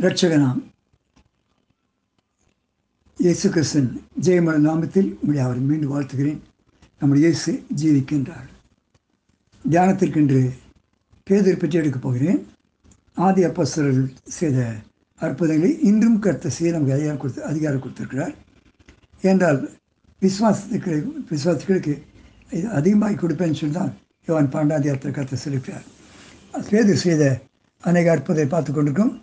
இரட்சகனாம். இயேசு கிருஷ்ணன் ஜெயமன நாமத்தில் உங்களை அவர் மீண்டும் வாழ்த்துகிறேன். நம்முடைய இயேசு ஜீவிக்கின்றார். தியானத்திற்கென்று பேதர் பற்றி எடுக்கப் போகிறேன். ஆதி அப்பஸ்தரர்கள் செய்த அற்புதங்களை இன்றும் கருத்த செய்ய நமக்கு அதிகாரம் கொடுத்து அதிகாரம் கொடுத்திருக்கிறார். என்றால் விசுவாசத்துக்கு விசுவாசிகளுக்கு இது அதிகமாக கொடுப்பேன்னு சொல்லி தான் யோவான் பாண்டாதியாரத்தில் கருத்தை செலுத்தார் பேதர் செய்த அநேக அற்புதத்தை பார்த்து கொண்டிருக்கோம்.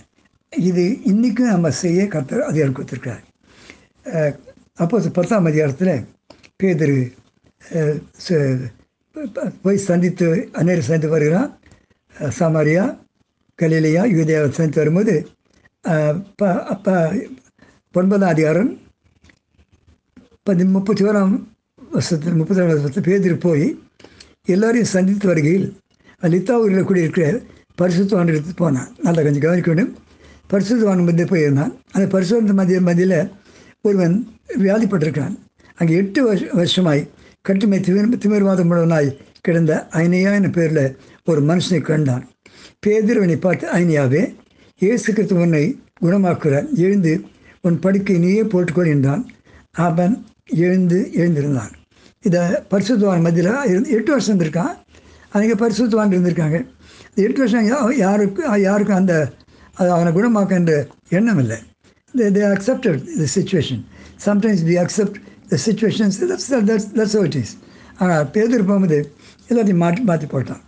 இது இன்றைக்கும் நம்ம செய்ய கத்தர் அதிகாரம் கொடுத்துருக்கிறார். அப்போ பத்தாம் அதிகாரத்தில் பேதர் போய் சந்தித்து அந்நேரம் சந்தித்து வருகிறான். சமாரியா கலிலியா யூதியாவை சந்தித்து வரும்போது அப்போ ஒன்பதாம் அதிகாரம் பதி முப்பத்தி ஓராம் வருஷத்தில் முப்பத்தி ஓராம் வருஷத்தில் பேதர் போய் எல்லோரையும் சந்தித்து வருகையில் லித்தா ஊரில் கூடியிருக்கிற பரிசுத்தவான் எடுத்து போனான். நல்லா கொஞ்சம் கவனிக்க வேண்டும் பரிசுத்தவான் மத்திய போயிருந்தான். அந்த பரிசுத்த மத்திய மத்தியில் ஒருவன் வியாதிப்பட்டிருக்கிறான். அங்கே எட்டு வருஷ வருஷமாய் கட்டுமை திமிர் திமிர்வாதம் உள்ளவனாய் கிடந்த ஐனியா என்ற பேரில் ஒரு மனுஷனை கண்டான். பேதிரவனை பார்த்து ஐனியாவே இயேசு கிறிஸ்து உன்னை குணமாக்குறார் எழுந்து உன் படுக்கை நீயே போட்டுக்கொள் என்றான். அவன் எழுந்து எழுந்திருந்தான். இதை பரிசுத்தவான் மத்தியில் இருந்து எட்டு வருஷம் இருந்திருக்கான். அன்றைக்கி பரிசுத்தவான் இருந்திருக்காங்க. எட்டு வருஷம் யாருக்கு யாருக்கும் அந்த அது அவனை குணமாக்குன்ற எண்ணம் இல்லை. They they accepted the situation sometimes we accept the situations that's that's that's how it ஆனால் பேதர் போகும்போது எல்லாத்தையும் மாற்றி மாற்றி போட்டான்.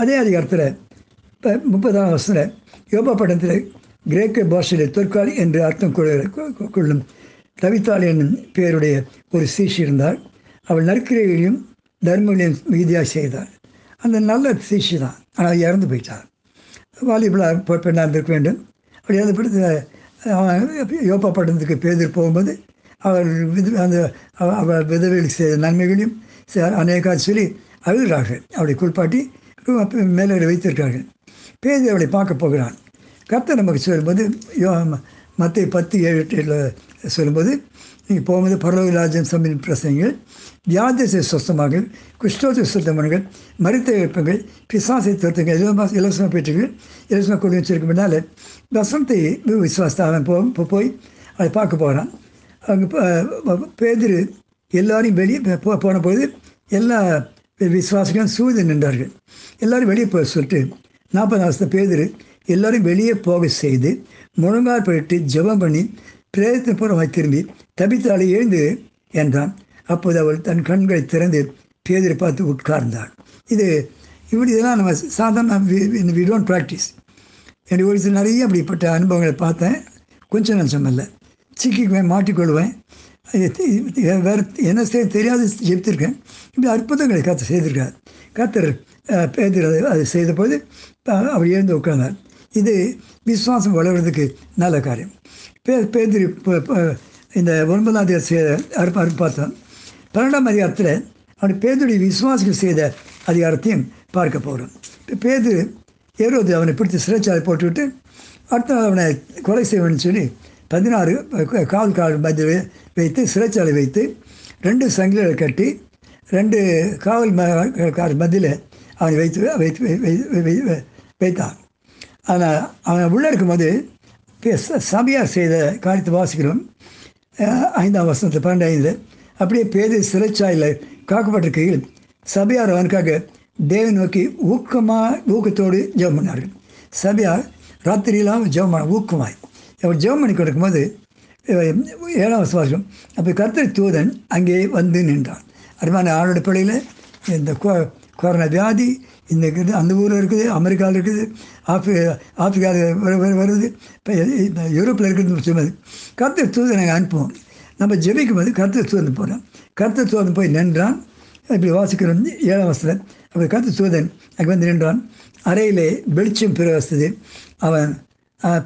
அதே அதிகாரத்தில் இப்போ முப்பதாம் வருஷத்தில் யோபா படத்தில் கிரேக்க பாஷையில் தொற்காலி என்று அர்த்தம் கொள்ளும் தவித்தாள் என்னும் பேருடைய ஒரு சீஷி இருந்தால் அவள் நற்கிரைகளையும் தர்மங்களையும் மிகுதியாக செய்தாள். அந்த நல்ல சீஷி தான். ஆனால் இறந்து போயிட்டாள். வாலிபலாக பெண்ணாக இருந்திருக்க வேண்டும். அப்படி இறந்து போயிட்டு அவன் யோப்பா பட்டணத்துக்கு பேதர் போகும்போது அவர் வித அந்த அவர் விதவைகளுக்கு செய்த நன்மைகளையும் அநேகா சொல்லி அழுகிறார்கள். அவளை குளிப்பாட்டி மேலே வைத்திருக்கிறார்கள். பேதி அவளை பார்க்க போகிறான். கர்த்தர் நமக்கு சொல்லும்போது யோ மற்ற பத்து ஏழு எட்டில் சொல்லும்போது நீங்கள் போகும்போது பரலோக ராஜ்யம் சம்பின் பிரசங்கள் வியாதிசை சுத்தமாக குஷ்டோத சுத்தமன்கள் மருத்துவ வெப்பங்கள் பிசாசை துரத்துங்கள் இலவசமாக இலவசமாக பெற்றுகள் இலவசமாக கொண்டு வச்சிருக்க முன்னால் வசந்தை விசுவாசத்தாக அவன் போ போய் அதை பார்க்க போகிறான் அங்கே பேதிரு எல்லாரையும் வெளியே போ போன போது எல்லா விசுவாசிகளும் சூழ்ந்து நின்றார்கள். எல்லோரும் வெளியே போக சொல்லிட்டு நாற்பது வருஷத்தை பேதிரு எல்லோரும் வெளியே போக செய்து முழங்கால் போயிட்டு ஜெபம் பண்ணி பிரயத்தனபூர்வமாக திரும்பி தபித்தாலே எழுந்து என்றான். அப்போது அவள் தன் கண்களை திறந்து பேதரை பார்த்து உட்கார்ந்தாள். இது இப்படி இதெல்லாம் நம்ம சாதாரண வி டோன்ட் ப்ராக்டிஸ் எனக்கு ஒரு சில நிறைய அப்படிப்பட்ட அனுபவங்களை பார்த்தேன். கொஞ்சம் நஞ்சமல்ல இல்லை சிக்கிக்குவேன் மாட்டிக்கொள்வேன் வேறு என்ன செய்ய தெரியாது ஜெபித்திருக்கேன். இப்படி அற்புதங்களை கற்று செய்திருக்கார் கத்தர் பேதர் அதை அதை செய்தபோது அவர் எழுந்து உட்கார்ந்தார். இது விசுவாசம் வளர்கிறதுக்கு நல்ல காரியம். பே பேந்திரி இந்த ஒன்பதாம் தேதி செய்த பார்த்தோம். பன்னெண்டாம் அதிகாரத்தில் அவன் பேதுடைய விசுவாசிகள் செய்த அதிகாரத்தையும் பார்க்க போகிறோம் இப்போ பேது ஏரோது அவனை பிடித்து சிறைச்சாலை போட்டுவிட்டு அடுத்த நாள் அவனை கொலை செய்வேன்னு சொல்லி பதினாறு கால் கால் மத்தியில் வைத்து சிறைச்சாலை வைத்து ரெண்டு சங்கிலிகளை கட்டி ரெண்டு காவல் மத்தியில் அவனை வைத்து வைத்து வைத்தான் ஆனால் அவன் உள்ளே இருக்கும்போது சபையார் செய்த காரியத்தை வாசிக்கிறோம். ஐந்தாம் வருஷத்தில் பன்னெண்டு ஐந்து அப்படியே பேரு சிறைச்சாயில் காக்கப்பட்டிருக்கையில் சபையார் அவனுக்காக தேவை நோக்கி ஊக்கமாக ஊக்கத்தோடு ஜெபம் பண்ணார்கள். சபையார் ராத்திரியெல்லாம் ஜெபம் பண்ண ஊக்கமாய். அவர் ஜெபம் பண்ணி கொடுக்கும்போது ஏழாம் வருஷம் அப்போ கர்த்தர் தூதன் அங்கே வந்து நின்றான். அருமான ஆளோட பிள்ளையில் இந்த கொரோனா வியாதி இந்த அந்த ஊரில் இருக்குது அமெரிக்காவில் இருக்குது ஆப்ரி ஆப்பிரிக்காவில் வருது. இப்போ யூரோப்பில் இருக்குதுன்னு சொன்னது கருத்து தூது நாங்கள் அனுப்புவோம். நம்ம ஜெபிக்கும் போது கருத்து தூதன் போகிறோம் கருத்து தூதன் போய் நின்றான். இப்படி வாசிக்கிறோம். ஏழாம் வருஷத்தில் அப்படி கருத்து தூதன் அங்கே வந்து நின்றான். அறையிலே வெளிச்சம் பிரவசது அவன்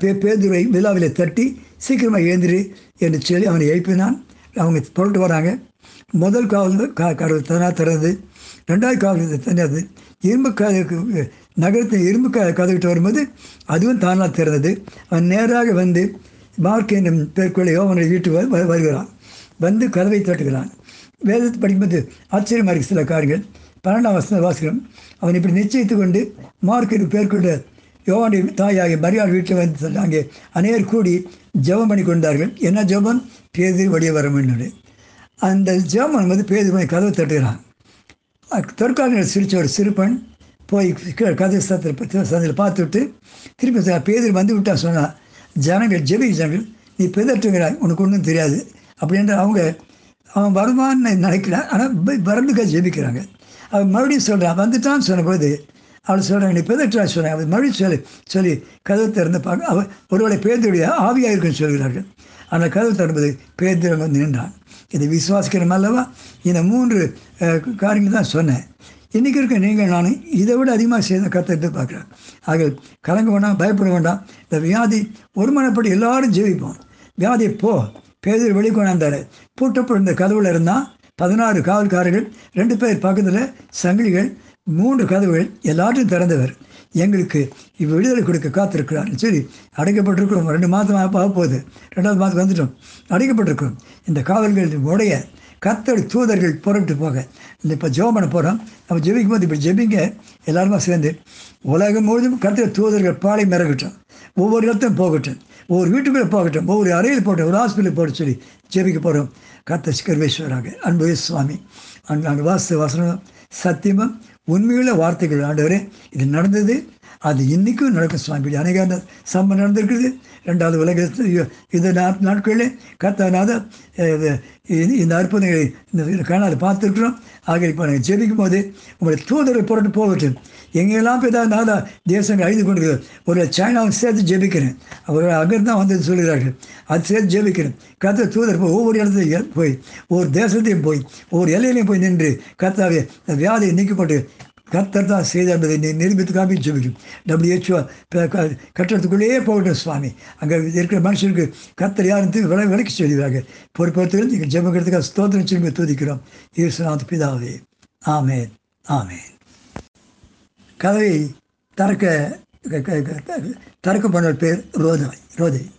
பே பேதுரை விழாவிலே தட்டி சீக்கிரமாக எழுந்திரு என்று சொல்லி அவனை எழுப்பினான். அவங்க புரட்டு வராங்க. முதல் காவல் கா கடவுள் தனியாக திறந்து ரெண்டாவது காவல் தனியாது இரும்பு கதவுக்கு நகரத்தில் இரும்பு க கதவிட்டு வரும்போது அதுவும் தானாக திறந்தது. அவன் நேராக வந்து மார்க் என்னும் பேர்கொள்ளையோ அவனை வீட்டு வருகிறான். வந்து கதவை தட்டுகிறான். வேதத்தை படிக்கும்போது ஆச்சரியமாக இருக்கு சில காரியங்கள். பன்னெண்டாம் வருஷம் வாசகம். அவன் இப்படி நிச்சயித்து கொண்டு மார்க் பேர் கொண்ட தாயாகி மரியாள் வீட்டில் வந்து சொன்னாங்க. அங்கே அநேகர் கூடி ஜெபம் பண்ணி கொண்டார்கள். என்ன ஜெபம்? பேதில் வெளியே வர வேண்டும் அந்த ஜெர்மன் வந்து பேது போய் கதவை தட்டுகிறான். தற்காலிகள் சிரிச்ச ஒரு சிறுப்பன் போய் கீழே கதை சத்தில் சந்தில் பார்த்துவிட்டு திருப்பி சொன்னா, பேதர் வந்து விட்டா சொன்னால் ஜனங்கள் ஜெபி ஜனங்கள் நீ பிதற்றுகிறாய் உனக்கு ஒன்றும் தெரியாது அப்படின்ற அவங்க அவன் வருவான்னு நினைக்கிறான் ஆனால் வரதுக்காக ஜெபிக்கிறாங்க. அவன் மறுபடியும் சொல்கிறான் வந்துட்டான்னு சொன்னபோது அவள் சொல்கிறாங்க நீ பிதற்றா சொன்னாங்க. அவன் மறுபடியும் சொல்லி சொல்லி கதவு திறந்து பார்க்க அவள் ஒருவேளை பேதருடைய ஆவியாக இருக்குன்னு சொல்கிறார்கள். அந்த கதவு திறந்தது பேதர் வந்து நின்றான். இதை விசுவாசிக்கிறோம் அல்லவா இந்த மூன்று காரியங்கள் தான் சொன்னேன். இன்றைக்கி இருக்க நீங்கள் நான் இதை விட அதிகமாக செய்த கத்தை எதிர்பார்க்குறேன் ஆக கலங்க வேண்டாம் பயப்பட வேண்டாம். இந்த வியாதி ஒருமனப்படி எல்லாரும் ஜெயிப்போம். வியாதி போ பேதர் வெளிக்கொண்டாந்தார் பூட்டப்பட்டிருந்த கதவுல இருந்தால் பதினாறு காவல்காரர்கள் ரெண்டு பேர் பக்கத்தில் சங்கிலிகள் மூன்று கதவுகள் எல்லாத்தையும் திறந்தவர். எங்களுக்கு இப்போ விடுதலை கொடுக்க காத்திருக்கிறார் சரி அடைக்கப்பட்டிருக்கிறோம். ரெண்டு மாதம் ஆக போகுது. ரெண்டாவது மாதம் வந்துட்டோம். அடைக்கப்பட்டிருக்கிறோம். இந்த காவல்கள் உடைய கத்தடி தூதர்கள் புறப்பட்டு போக. இந்த இப்போ ஜோம் பண்ண போகிறோம் நம்ம ஜெபிக்கும் போது இப்படி ஜெபிங்க. எல்லாருமா சேர்ந்து உலகம் முழுதும் கத்திர தூதர்கள் பாலை மிரகட்டும். ஒவ்வொரு இடத்தையும் போகட்டும். ஒவ்வொரு வீட்டுக்குள்ளே போகட்டும். ஒவ்வொரு அறையில் போட்டோம் ஒரு ஹாஸ்பிட்டல் போட சொல்லி ஜெபிக்க போகிறோம் கத்த சிக்கர்வேஸ்வராக அன்பு சுவாமி. அன்பு அன் வாச வசனம். சத்தியமும் உண்மையுள்ள வார்த்தைகள் ஆண்டவரே இது நடந்தது அது இன்றைக்கும் நடக்கும் சுவாமி. இப்படி அநேக சம்பவம் நடந்திருக்குது ரெண்டாவது உலக இந்த நாட்களில் கத்தனாத இந்த அற்புதங்களை இந்த காணாது பார்த்துருக்குறோம். ஆக இப்போ நாங்கள் ஜெபிக்கும் போது உங்களுடைய தூதரை புரட்டு போகட்டும். எங்கெல்லாம் போய் தான் நாதா தேசங்கள் அழிந்து கொண்டு ஒரு சைனாவும் சேர்த்து ஜெபிக்கிறேன். அவர் அங்கே தான் வந்து சொல்கிறார்கள். அது சேர்த்து ஜெபிக்கிறேன். கத்த தூதர் போய் ஒவ்வொரு இடத்துலையும் போய் ஒவ்வொரு தேசத்தையும் போய் ஒவ்வொரு எல்லையிலையும் போய் நின்று கத்தாவே இந்த வியாதியை நீக்கப்பட்டு கர்த்தர் தான் செய்தார் என்பதை நீ நிரூபித்து காப்பி சொல்லிக்கும் டபிள்யூஹெச்ஓ கட்டடத்துக்குள்ளேயே போகட்டும் சுவாமி. அங்கே இருக்கிற மனுஷனுக்கு கர்த்தர் யாரும் விலை விலைக்கு சொல்லுவாங்க பொறுப்பேற்று நீங்கள் ஜெபக்கிறதுக்காக ஸ்தோத்திரம் சொல்லி துதிக்கிறோம். ஈஸ்வரநாத் பிதாவே. ஆமேன். ஆமேன். கதவை திறக்க க- க- திறக்க பண்ண பேர் ரோதாய் ரோதை.